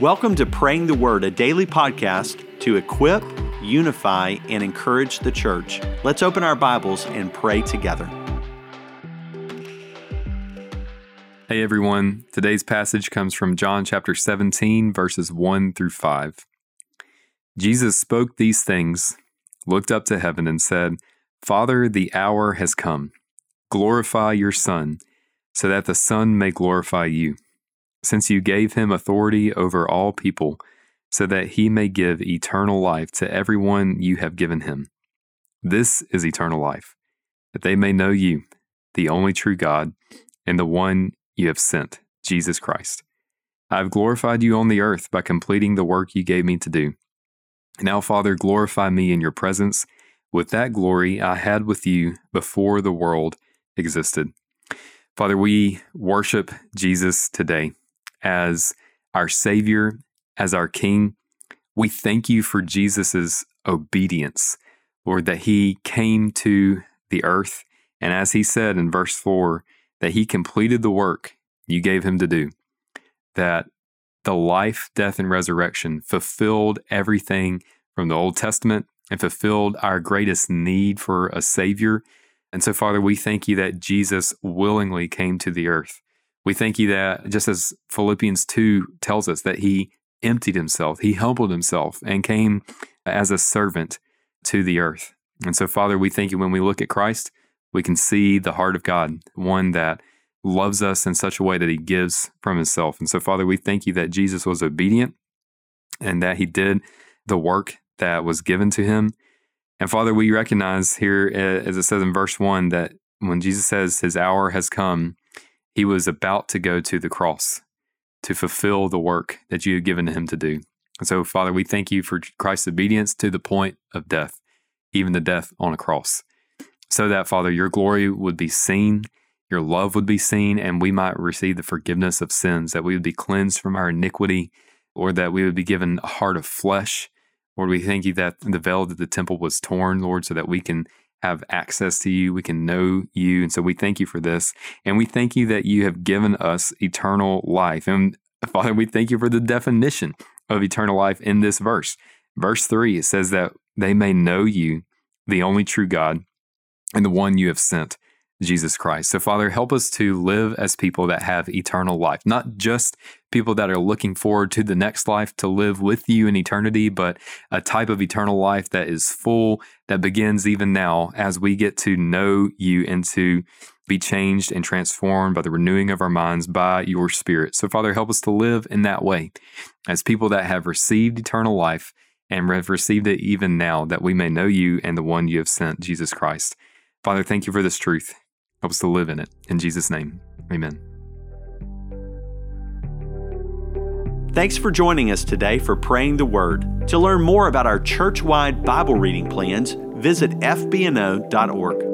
Welcome to Praying the Word, a daily podcast to equip, unify, and encourage the church. Let's open our Bibles and pray together. Hey everyone, today's passage comes from John chapter 17, verses 1 through 5. Jesus spoke these things, looked up to heaven, and said, Father, the hour has come. Glorify your Son, so that the Son may glorify you since you gave him authority over all people, so that he may give eternal life to everyone you have given him. This is eternal life, that they may know you, the only true God, and the one you have sent, Jesus Christ. I have glorified you on the earth by completing the work you gave me to do. Now, Father, glorify me in your presence with that glory I had with you before the world existed. Father, we worship Jesus today as our Savior, as our King. We thank you for Jesus' obedience, Lord, that he came to the earth. And as he said in verse 4, that he completed the work you gave him to do, that the life, death, and resurrection fulfilled everything from the Old Testament and fulfilled our greatest need for a Savior. And so, Father, we thank you that Jesus willingly came to the earth we thank you that just as Philippians 2 tells us that he emptied himself, he humbled himself and came as a servant to the earth. And so, Father, we thank you when we look at Christ, we can see the heart of God, one that loves us in such a way that he gives from himself. And so, Father, we thank you that Jesus was obedient and that he did the work that was given to him. And Father, we recognize here, eh, as it says in verse 1, that when Jesus says his hour has come, he was about to go to the cross to fulfill the work that you had given him to do. And so, Father, we thank you for Christ's obedience to the point of death, even the death on a cross, so that, Father, your glory would be seen, your love would be seen, and we might receive the forgiveness of sins, that we would be cleansed from our iniquity, or that we would be given a heart of flesh. Lord, we thank you that the veil of the temple was torn, Lord, so that we can have access to you. We can know you. And so we thank you for this. And we thank you that you have given us eternal life. And Father, we thank you for the definition of eternal life in this verse. Verse three, it says that they may know you, the only true God, and the one you have sent. Jesus Christ. So, Father, help us to live as people that have eternal life, not just people that are looking forward to the next life to live with you in eternity, but a type of eternal life that is full, that begins even now as we get to know you and to be changed and transformed by the renewing of our minds by your Spirit. So, Father, help us to live in that way as people that have received eternal life and have received it even now, that we may know you and the one you have sent, Jesus Christ. Father, thank you for this truth. Help us to live in it. In Jesus' name, amen. Thanks for joining us today for Praying the Word. To learn more about our church wide Bible reading plans, visit fbno.org.